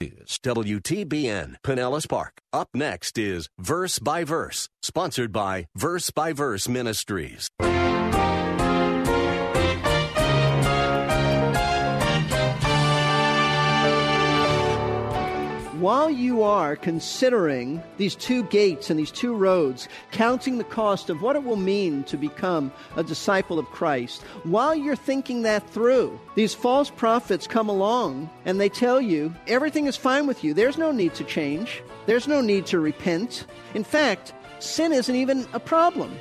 WTBN Pinellas Park. Up next is Verse by Verse, sponsored by Verse by Verse Ministries. While you are considering these two gates and these two roads, counting the cost of what it will mean to become a disciple of Christ, while you're thinking that through, these false prophets come along and they tell you everything is fine with you. There's no need to change, there's no need to repent. In fact, sin isn't even a problem.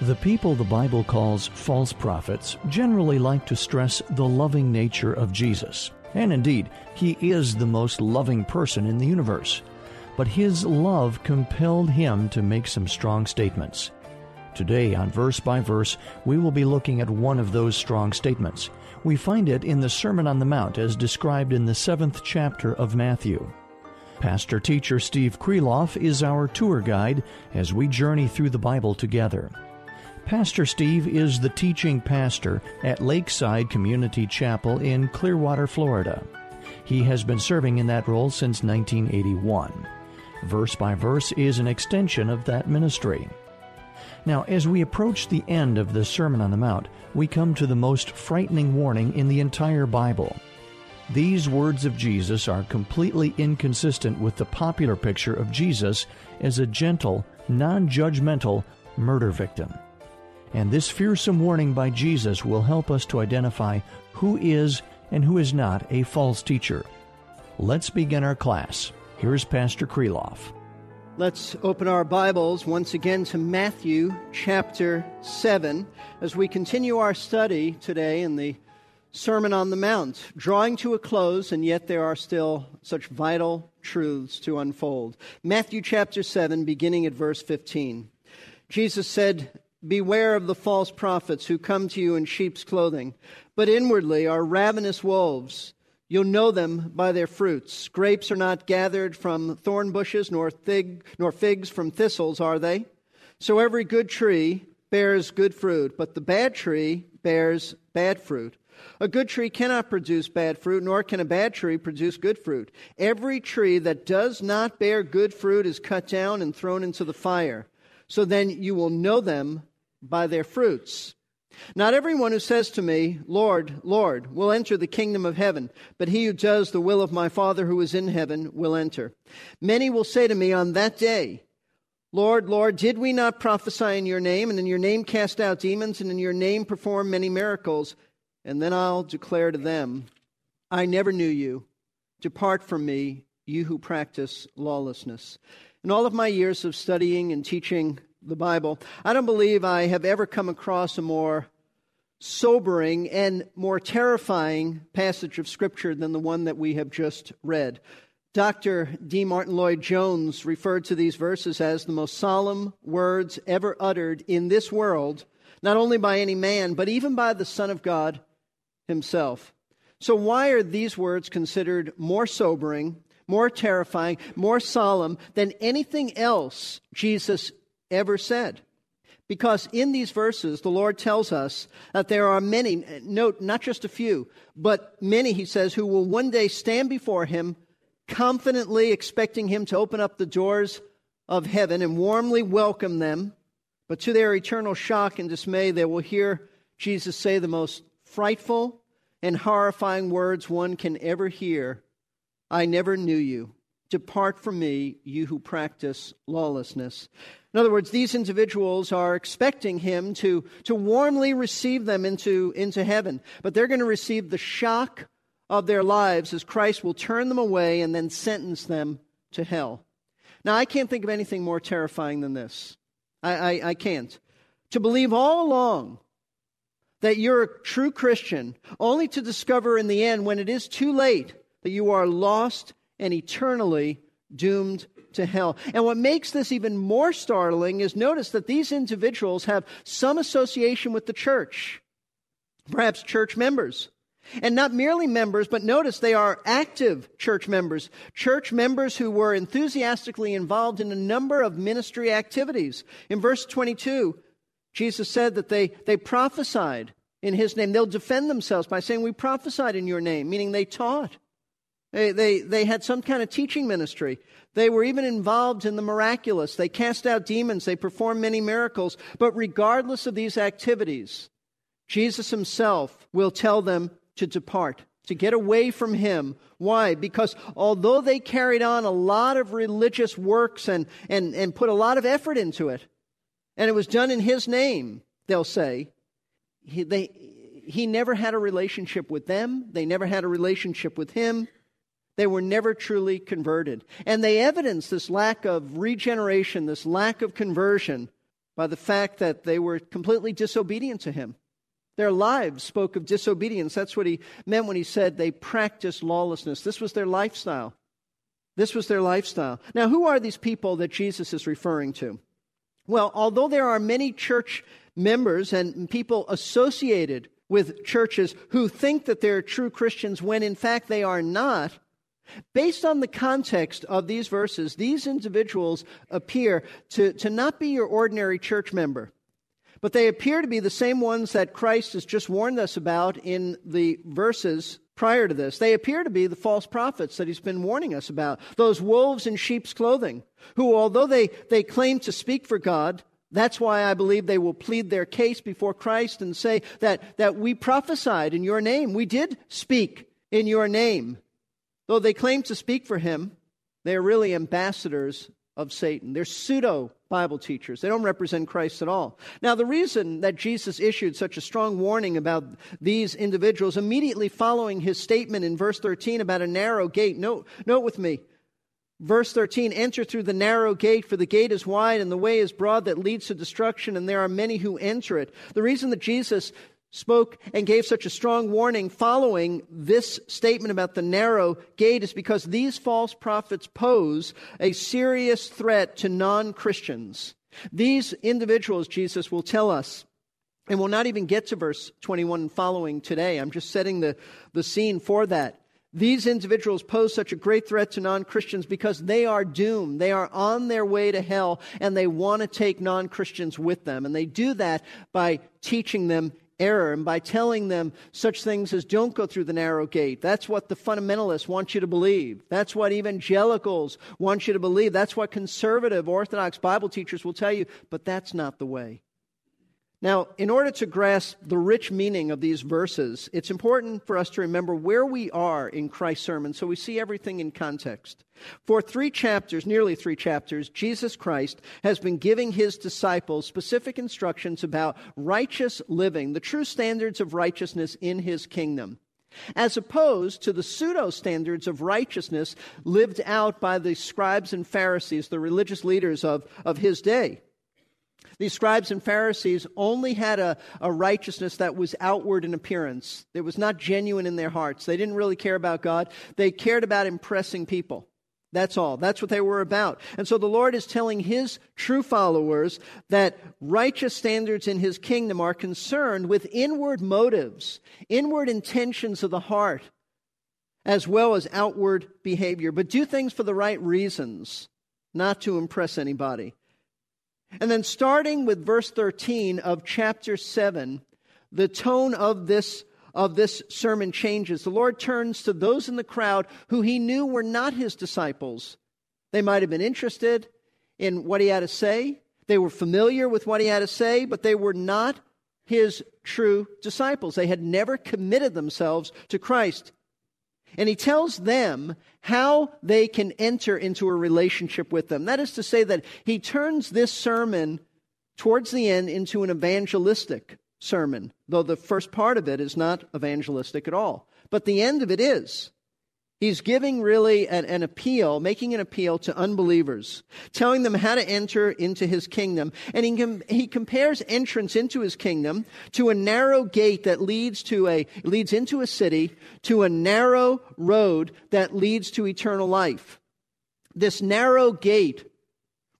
The people the Bible calls false prophets generally like to stress the loving nature of Jesus. And indeed, he is the most loving person in the universe. But his love compelled him to make some strong statements. Today, on Verse by Verse, we will be looking at one of those strong statements. We find it in the Sermon on the Mount as described in the seventh chapter of Matthew. Pastor teacher Steve Kreloff is our tour guide as we journey through the Bible together. Pastor Steve is the teaching pastor at Lakeside Community Chapel in Clearwater, Florida. He has been serving in that role since 1981. Verse by Verse is an extension of that ministry. Now, as we approach the end of the Sermon on the Mount, we come to the most frightening warning in the entire Bible. These words of Jesus are completely inconsistent with the popular picture of Jesus as a gentle, non judgmental murder victim. And this fearsome warning by Jesus will help us to identify who is and who is not a false teacher. Let's begin our class. Here's Pastor Kreloff. Let's open our Bibles once again to Matthew chapter 7 as we continue our study today in the Sermon on the Mount, drawing to a close, and yet there are still such vital truths to unfold. Matthew chapter 7, beginning at verse 15. Jesus said, Beware of the false prophets who come to you in sheep's clothing, but inwardly are ravenous wolves. You'll know them by their fruits. Grapes are not gathered from thorn bushes, nor, fig, nor figs from thistles, are they? So every good tree bears good fruit, but the bad tree bears bad fruit. A good tree cannot produce bad fruit, nor can a bad tree produce good fruit. Every tree that does not bear good fruit is cut down and thrown into the fire. So then you will know them by their fruits. Not everyone who says to me, Lord, Lord, will enter the kingdom of heaven, but he who does the will of my Father who is in heaven will enter. Many will say to me on that day, Lord, Lord, did we not prophesy in your name, and in your name cast out demons, and in your name perform many miracles? And then I'll declare to them, I never knew you. Depart from me, you who practice lawlessness. In all of my years of studying and teaching the Bible, I don't believe I have ever come across a more sobering and more terrifying passage of Scripture than the one that we have just read. Dr. D. Martyn Lloyd Jones referred to these verses as the most solemn words ever uttered in this world, not only by any man, but even by the Son of God himself. So, why are these words considered more sobering, more terrifying, more solemn than anything else Jesus ever said. Because in these verses, the Lord tells us that there are many, note, not just a few, but many, he says, who will one day stand before him, confidently expecting him to open up the doors of heaven and warmly welcome them. But to their eternal shock and dismay, they will hear Jesus say the most frightful and horrifying words one can ever hear I never knew you. Depart from me, you who practice lawlessness. In other words, these individuals are expecting him to, to warmly receive them into, into heaven, but they're going to receive the shock of their lives as Christ will turn them away and then sentence them to hell. Now, I can't think of anything more terrifying than this. I, I, I can't. To believe all along that you're a true Christian, only to discover in the end, when it is too late, that you are lost and eternally doomed to hell. And what makes this even more startling is notice that these individuals have some association with the church, perhaps church members. And not merely members, but notice they are active church members. Church members who were enthusiastically involved in a number of ministry activities. In verse 22, Jesus said that they, they prophesied in his name. They'll defend themselves by saying, We prophesied in your name, meaning they taught. They, they, they had some kind of teaching ministry. They were even involved in the miraculous. They cast out demons. They performed many miracles. But regardless of these activities, Jesus himself will tell them to depart, to get away from him. Why? Because although they carried on a lot of religious works and, and, and put a lot of effort into it, and it was done in his name, they'll say, he, they, he never had a relationship with them. They never had a relationship with him. They were never truly converted. And they evidence this lack of regeneration, this lack of conversion, by the fact that they were completely disobedient to him. Their lives spoke of disobedience. That's what he meant when he said they practiced lawlessness. This was their lifestyle. This was their lifestyle. Now, who are these people that Jesus is referring to? Well, although there are many church members and people associated with churches who think that they're true Christians when in fact they are not, based on the context of these verses, these individuals appear to, to not be your ordinary church member. But they appear to be the same ones that Christ has just warned us about in the verses prior to this. They appear to be the false prophets that he's been warning us about. Those wolves in sheep's clothing, who, although they, they claim to speak for God, that's why I believe they will plead their case before Christ and say that, that we prophesied in your name. We did speak in your name. Though they claim to speak for him, they are really ambassadors of Satan. They're pseudo Bible teachers. They don't represent Christ at all. Now, the reason that Jesus issued such a strong warning about these individuals immediately following his statement in verse 13 about a narrow gate, note, note with me, Verse 13 Enter through the narrow gate, for the gate is wide and the way is broad that leads to destruction, and there are many who enter it. The reason that Jesus spoke and gave such a strong warning following this statement about the narrow gate is because these false prophets pose a serious threat to non Christians. These individuals, Jesus will tell us, and we'll not even get to verse 21 and following today. I'm just setting the, the scene for that. These individuals pose such a great threat to non Christians because they are doomed. They are on their way to hell and they want to take non Christians with them. And they do that by teaching them error and by telling them such things as don't go through the narrow gate. That's what the fundamentalists want you to believe. That's what evangelicals want you to believe. That's what conservative Orthodox Bible teachers will tell you, but that's not the way. Now, in order to grasp the rich meaning of these verses, it's important for us to remember where we are in Christ's sermon so we see everything in context. For three chapters, nearly three chapters, Jesus Christ has been giving his disciples specific instructions about righteous living, the true standards of righteousness in his kingdom as opposed to the pseudo standards of righteousness lived out by the scribes and Pharisees, the religious leaders of, of his day. These scribes and Pharisees only had a, a righteousness that was outward in appearance. It was not genuine in their hearts. They didn't really care about God. They cared about impressing people. That's all. That's what they were about. And so the Lord is telling his true followers that righteous standards in his kingdom are concerned with inward motives, inward intentions of the heart, as well as outward behavior. But do things for the right reasons, not to impress anybody. And then, starting with verse 13 of chapter 7, the tone of this, of this sermon changes. The Lord turns to those in the crowd who he knew were not his disciples. They might have been interested in what he had to say, they were familiar with what he had to say, but they were not his true disciples. They had never committed themselves to Christ. And he tells them how they can enter into a relationship with them. That is to say, that he turns this sermon towards the end into an evangelistic sermon, though the first part of it is not evangelistic at all. But the end of it is. He's giving really an, an, appeal, making an appeal to unbelievers, telling them how to enter into his kingdom. And he, com- he compares entrance into his kingdom to a narrow gate that leads to a, leads into a city, to a narrow road that leads to eternal life. This narrow gate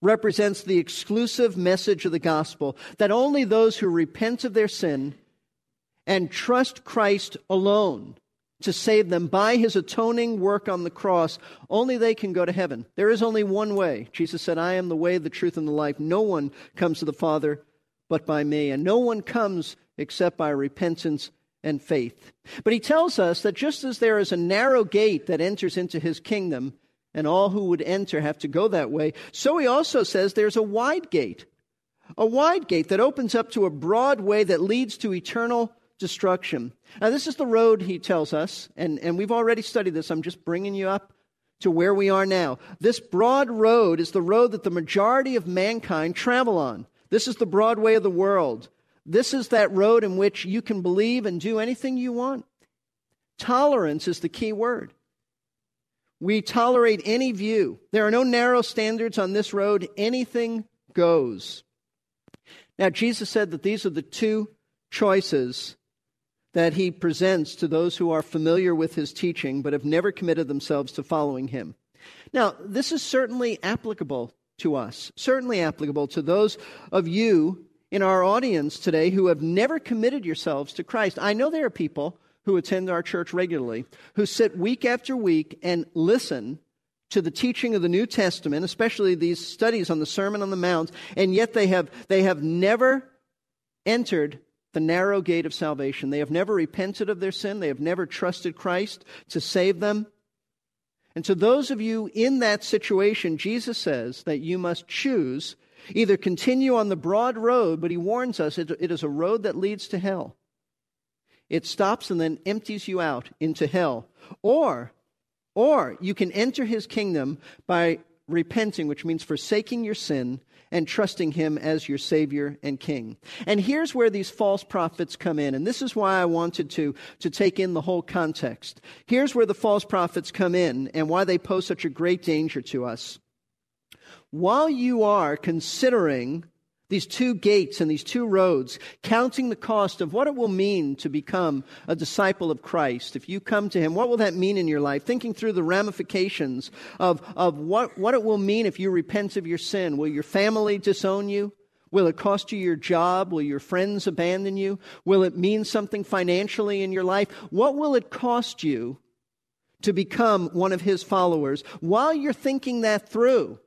represents the exclusive message of the gospel that only those who repent of their sin and trust Christ alone to save them by his atoning work on the cross, only they can go to heaven. There is only one way. Jesus said, I am the way, the truth, and the life. No one comes to the Father but by me. And no one comes except by repentance and faith. But he tells us that just as there is a narrow gate that enters into his kingdom, and all who would enter have to go that way, so he also says there's a wide gate. A wide gate that opens up to a broad way that leads to eternal destruction. Now, this is the road, he tells us, and, and we've already studied this. I'm just bringing you up to where we are now. This broad road is the road that the majority of mankind travel on. This is the broad way of the world. This is that road in which you can believe and do anything you want. Tolerance is the key word. We tolerate any view. There are no narrow standards on this road. Anything goes. Now, Jesus said that these are the two choices that he presents to those who are familiar with his teaching but have never committed themselves to following him. Now, this is certainly applicable to us, certainly applicable to those of you in our audience today who have never committed yourselves to Christ. I know there are people who attend our church regularly who sit week after week and listen to the teaching of the New Testament, especially these studies on the Sermon on the Mount, and yet they have, they have never entered the narrow gate of salvation. They have never repented of their sin, they have never trusted Christ to save them. And to those of you in that situation, Jesus says that you must choose either continue on the broad road, but he warns us it, it is a road that leads to hell. It stops and then empties you out into hell. Or, or you can enter his kingdom by repenting, which means forsaking your sin and trusting Him as your Savior and King. And here's where these false prophets come in. And this is why I wanted to, to take in the whole context. Here's where the false prophets come in and why they pose such a great danger to us. While you are considering these two gates and these two roads, counting the cost of what it will mean to become a disciple of Christ. If you come to Him, what will that mean in your life? Thinking through the ramifications of, of what, what it will mean if you repent of your sin. Will your family disown you? Will it cost you your job? Will your friends abandon you? Will it mean something financially in your life? What will it cost you to become one of His followers? While you're thinking that through,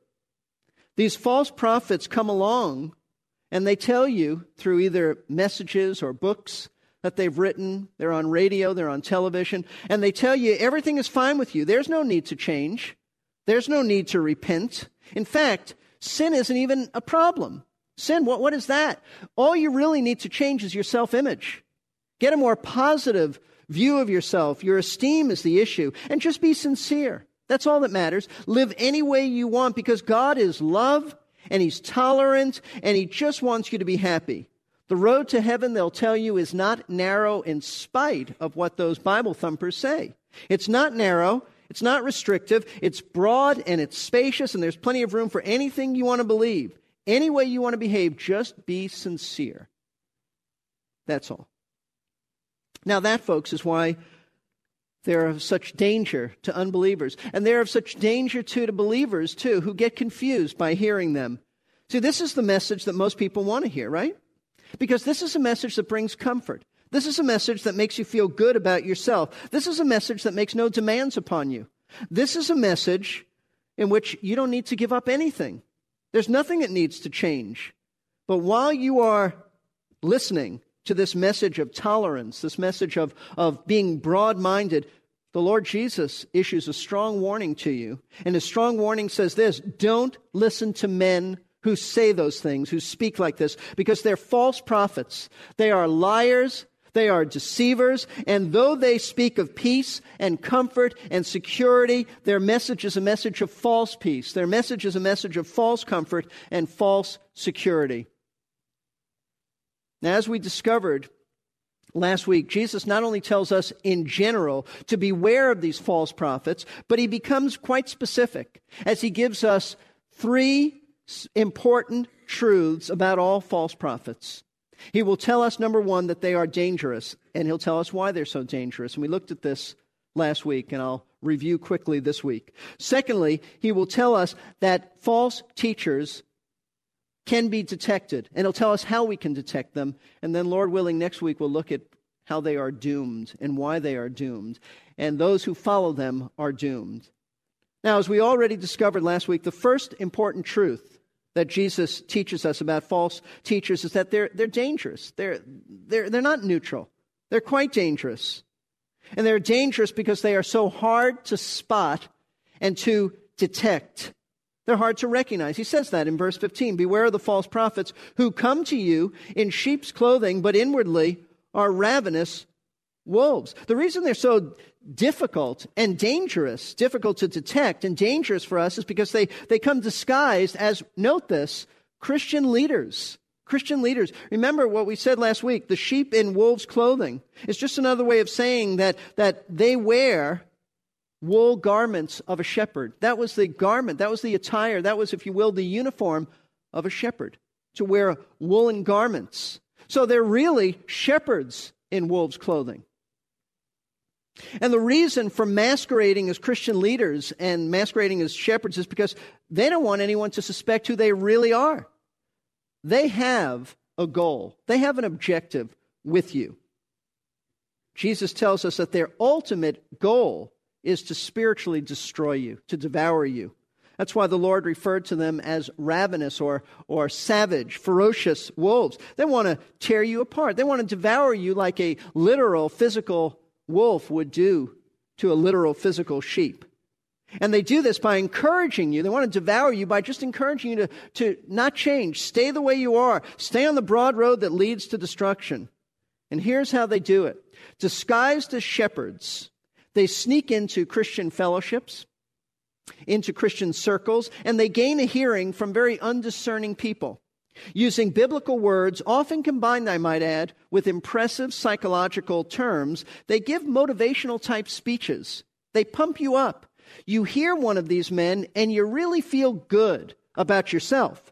these false prophets come along and they tell you through either messages or books that they've written, they're on radio, they're on television, and they tell you everything is fine with you. There's no need to change. There's no need to repent. In fact, sin isn't even a problem. Sin, what, what is that? All you really need to change is your self image. Get a more positive view of yourself. Your esteem is the issue. And just be sincere. That's all that matters. Live any way you want because God is love and he's tolerant and he just wants you to be happy. The road to heaven, they'll tell you, is not narrow in spite of what those Bible thumpers say. It's not narrow, it's not restrictive, it's broad and it's spacious, and there's plenty of room for anything you want to believe. Any way you want to behave, just be sincere. That's all. Now, that, folks, is why they're of such danger to unbelievers. And they're of such danger, too, to believers, too, who get confused by hearing them. See, this is the message that most people want to hear, right? Because this is a message that brings comfort. This is a message that makes you feel good about yourself. This is a message that makes no demands upon you. This is a message in which you don't need to give up anything. There's nothing that needs to change. But while you are listening, to this message of tolerance, this message of, of being broad minded, the Lord Jesus issues a strong warning to you. And his strong warning says this don't listen to men who say those things, who speak like this, because they're false prophets. They are liars. They are deceivers. And though they speak of peace and comfort and security, their message is a message of false peace. Their message is a message of false comfort and false security. Now, as we discovered last week, Jesus not only tells us in general to beware of these false prophets, but he becomes quite specific as he gives us three important truths about all false prophets. He will tell us, number one, that they are dangerous, and he'll tell us why they're so dangerous. And we looked at this last week, and I'll review quickly this week. Secondly, he will tell us that false teachers can be detected, and he'll tell us how we can detect them. And then, Lord willing, next week we'll look at how they are doomed and why they are doomed. And those who follow them are doomed. Now, as we already discovered last week, the first important truth that Jesus teaches us about false teachers is that they're, they're dangerous. They're, they're, they're not neutral, they're quite dangerous. And they're dangerous because they are so hard to spot and to detect. They're hard to recognize. He says that in verse 15 Beware of the false prophets who come to you in sheep's clothing, but inwardly are ravenous wolves. The reason they're so difficult and dangerous, difficult to detect and dangerous for us is because they, they come disguised as, note this, Christian leaders. Christian leaders. Remember what we said last week the sheep in wolves' clothing. It's just another way of saying that, that they wear wool garments of a shepherd. That was the garment, that was the attire, that was, if you will, the uniform of a shepherd, to wear woolen garments. So they're really shepherds in wolves' clothing. And the reason for masquerading as Christian leaders and masquerading as shepherds is because they don't want anyone to suspect who they really are. They have a goal, they have an objective with you. Jesus tells us that their ultimate goal is to spiritually destroy you, to devour you. That's why the Lord referred to them as ravenous or, or savage, ferocious wolves. They want to tear you apart. They want to devour you like a literal physical wolf would do to a literal physical sheep. And they do this by encouraging you. They want to devour you by just encouraging you to, to not change. Stay the way you are. Stay on the broad road that leads to destruction. And here's how they do it disguised as shepherds, they sneak into Christian fellowships, into Christian circles, and they gain a hearing from very undiscerning people using biblical words, often combined, I might add, with impressive psychological terms, they give motivational type speeches. They pump you up. You hear one of these men and you really feel good about yourself.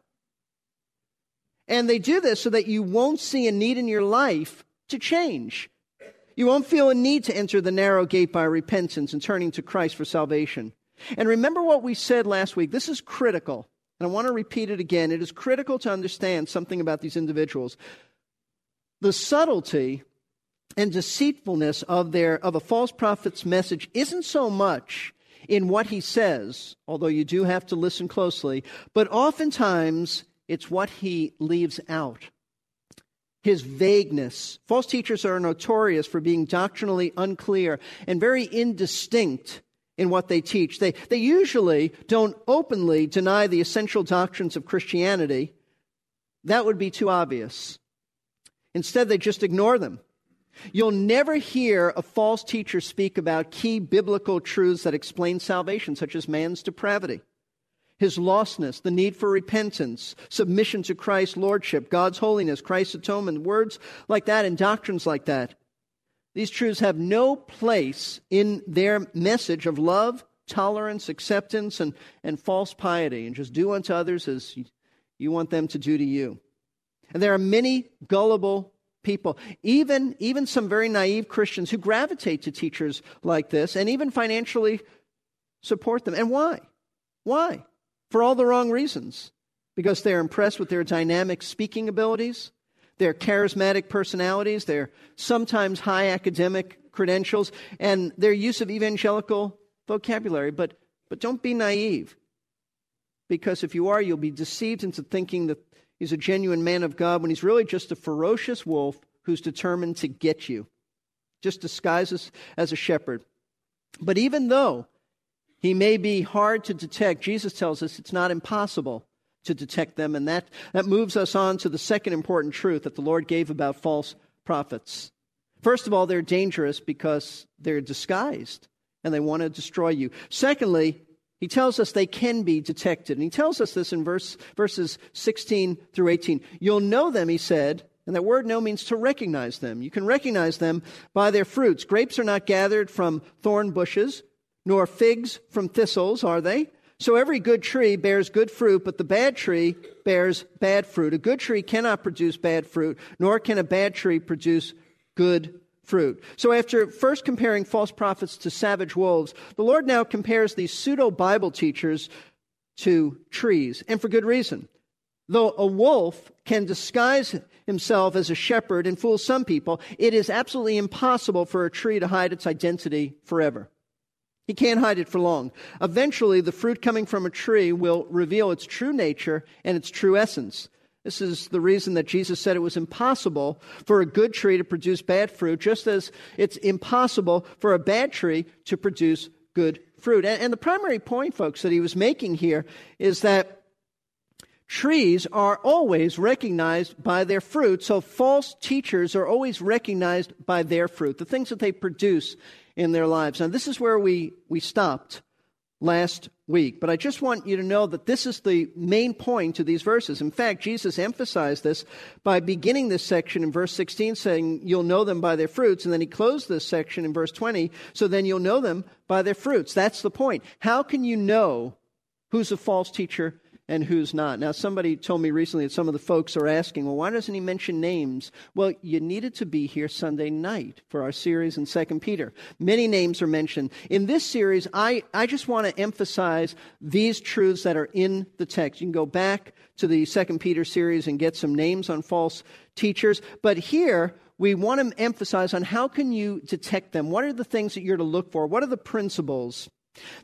And they do this so that you won't see a need in your life to change. You won't feel a need to enter the narrow gate by repentance and turning to Christ for salvation. And remember what we said last week. This is critical. And I want to repeat it again. It is critical to understand something about these individuals. The subtlety and deceitfulness of their of a false prophet's message isn't so much in what he says, although you do have to listen closely, but oftentimes it's what he leaves out. His vagueness. False teachers are notorious for being doctrinally unclear and very indistinct in what they teach. They, they usually don't openly deny the essential doctrines of Christianity. That would be too obvious. Instead, they just ignore them. You'll never hear a false teacher speak about key biblical truths that explain salvation, such as man's depravity, his lostness, the need for repentance, submission to Christ's lordship, God's holiness, Christ's atonement, words like that and doctrines like that. These truths have no place in their message of love, tolerance, acceptance, and, and false piety, and just do unto others as you want them to do to you. And there are many gullible people, even, even some very naive Christians who gravitate to teachers like this and even financially support them. And why? Why? For all the wrong reasons. Because they're impressed with their dynamic speaking abilities, their charismatic personalities, their sometimes high academic credentials, and their use of evangelical vocabulary. But, but don't be naive, because if you are, you'll be deceived into thinking that he's a genuine man of God when he's really just a ferocious wolf who's determined to get you, just disguises as a shepherd. But even though he may be hard to detect, Jesus tells us it's not impossible to detect them. And that, that moves us on to the second important truth that the Lord gave about false prophets. First of all, they're dangerous because they're disguised and they want to destroy you. Secondly, he tells us they can be detected. And he tells us this in verse, verses 16 through 18. You'll know them, he said, And that word know means to recognize them. You can recognize them by their fruits. Grapes are not gathered from thorn bushes, nor figs from thistles, are they? So every good tree bears good fruit, but the bad tree bears bad fruit. A good tree cannot produce bad fruit, nor can a bad tree produce good fruit. So after first comparing false prophets to savage wolves, the Lord now compares these pseudo Bible teachers to trees, and for good reason. Though a wolf can disguise himself as a shepherd and fool some people, it is absolutely impossible for a tree to hide its identity forever. He can't hide it for long. Eventually, the fruit coming from a tree will reveal its true nature and its true essence. This is the reason that Jesus said it was impossible for a good tree to produce bad fruit, just as it's impossible for a bad tree to produce good fruit. And, the primary point, folks, that he was making here is that trees are always recognized by their fruit. So false teachers are always recognized by their fruit, the things that they produce in their lives. Now, this is where we, we stopped last week. But I just want you to know that this is the main point to these verses. In fact, Jesus emphasized this by beginning this section in verse 16, saying, You'll know them by their fruits. And then he closed this section in verse 20, so then you'll know them by their fruits. That's the point. How can you know who's a false teacher and who's not. Now, somebody told me recently that some of the folks are asking, well, why doesn't he mention names? Well, you needed to be here Sunday night for our series in 2 Peter. Many names are mentioned. In this series, I, I just want to emphasize these truths that are in the text. You can go back to the 2 Peter series and get some names on false teachers. But here, we want to emphasize on how can you detect them? What are the things that you're to look for? What are the principles?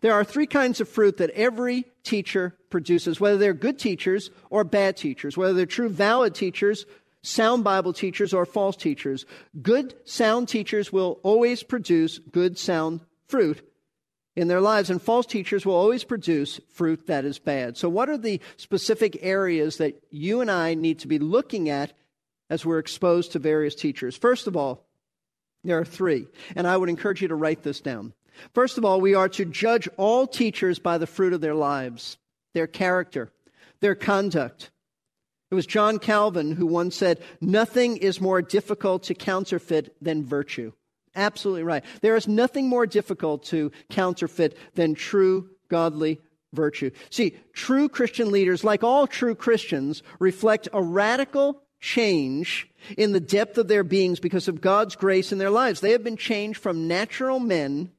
There are three kinds of fruit that every teacher produces, whether they're good teachers or bad teachers, whether they're true, valid teachers, sound Bible teachers, or false teachers. Good, sound teachers will always produce good, sound fruit in their lives, and false teachers will always produce fruit that is bad. So, what are the specific areas that you and I need to be looking at as we're exposed to various teachers? First of all, there are three, and I would encourage you to write this down. First of all, we are to judge all teachers by the fruit of their lives, their character, their conduct. It was John Calvin who once said, Nothing is more difficult to counterfeit than virtue. Absolutely right. There is nothing more difficult to counterfeit than true godly virtue. See, true Christian leaders, like all true Christians, reflect a radical change in the depth of their beings because of God's grace in their lives. They have been changed from natural men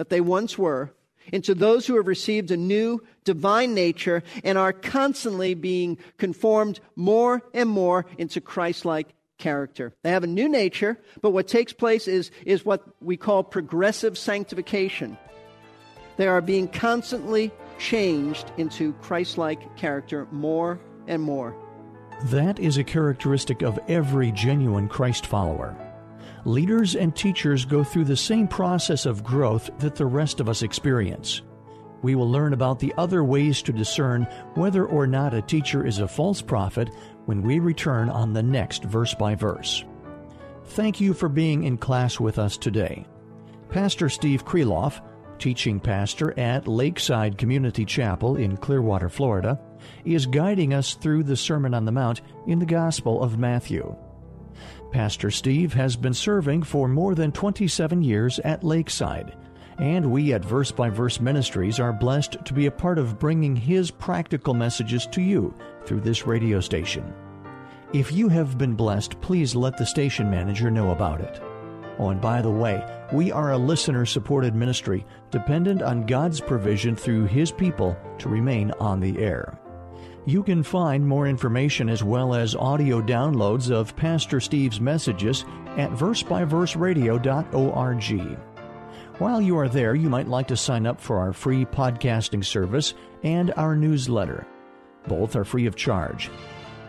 that they once were into those who have received a new divine nature and are constantly being conformed more and more into Christ like character. They have a new nature, but what takes place is, is what we call progressive sanctification. They are being constantly changed into Christ like character more and more. That is a characteristic of every genuine Christ follower leaders and teachers go through the same process of growth that the rest of us experience. We will learn about the other ways to discern whether or not a teacher is a false prophet when we return on the next verse by verse. Thank you for being in class with us today. Pastor Steve Kreloff, teaching pastor at Lakeside Community Chapel in Clearwater, Florida, is guiding us through the Sermon on the Mount in the Gospel of Matthew. Pastor Steve has been serving for more than 27 years at Lakeside, and we at Verse by Verse Ministries are blessed to be a part of bringing his practical messages to you through this radio station. If you have been blessed, please let the station manager know about it. Oh, and by the way, we are a listener supported ministry dependent on God's provision through His people to remain on the air. You can find more information as well as audio downloads of Pastor Steve's messages at versebyverseradio.org. While you are there, you might like to sign up for our free podcasting service and our newsletter. Both are free of charge.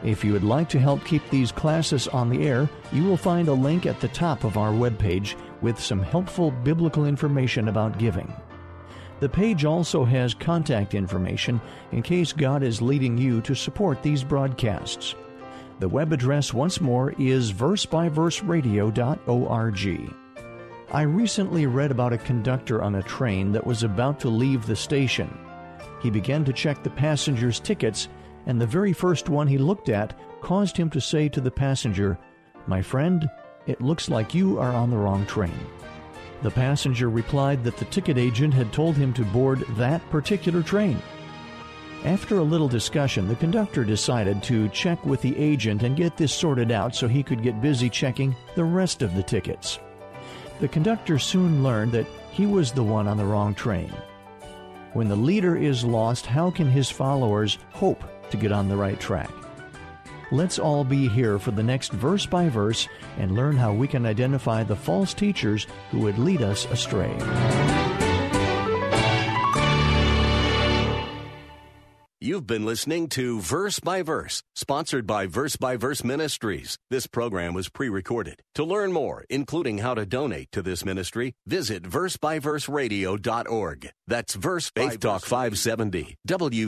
If you would like to help keep these classes on the air, you will find a link at the top of our webpage with some helpful biblical information about giving. The page also has contact information in case God is leading you to support these broadcasts. The web address once more is versebyverseradio.org. I recently read about a conductor on a train that was about to leave the station. He began to check the passengers' tickets, and the very first one he looked at caused him to say to the passenger, My friend, it looks like you are on the wrong train. The passenger replied that the ticket agent had told him to board that particular train. After a little discussion, the conductor decided to check with the agent and get this sorted out so he could get busy checking the rest of the tickets. The conductor soon learned that he was the one on the wrong train. When the leader is lost, how can his followers hope to get on the right track? Let's all be here for the next verse by verse and learn how we can identify the false teachers who would lead us astray. You've been listening to Verse by Verse, sponsored by Verse by Verse Ministries. This program was pre recorded. To learn more, including how to donate to this ministry, visit versebyverseradio.org. That's Verse Faith Talk 570. W.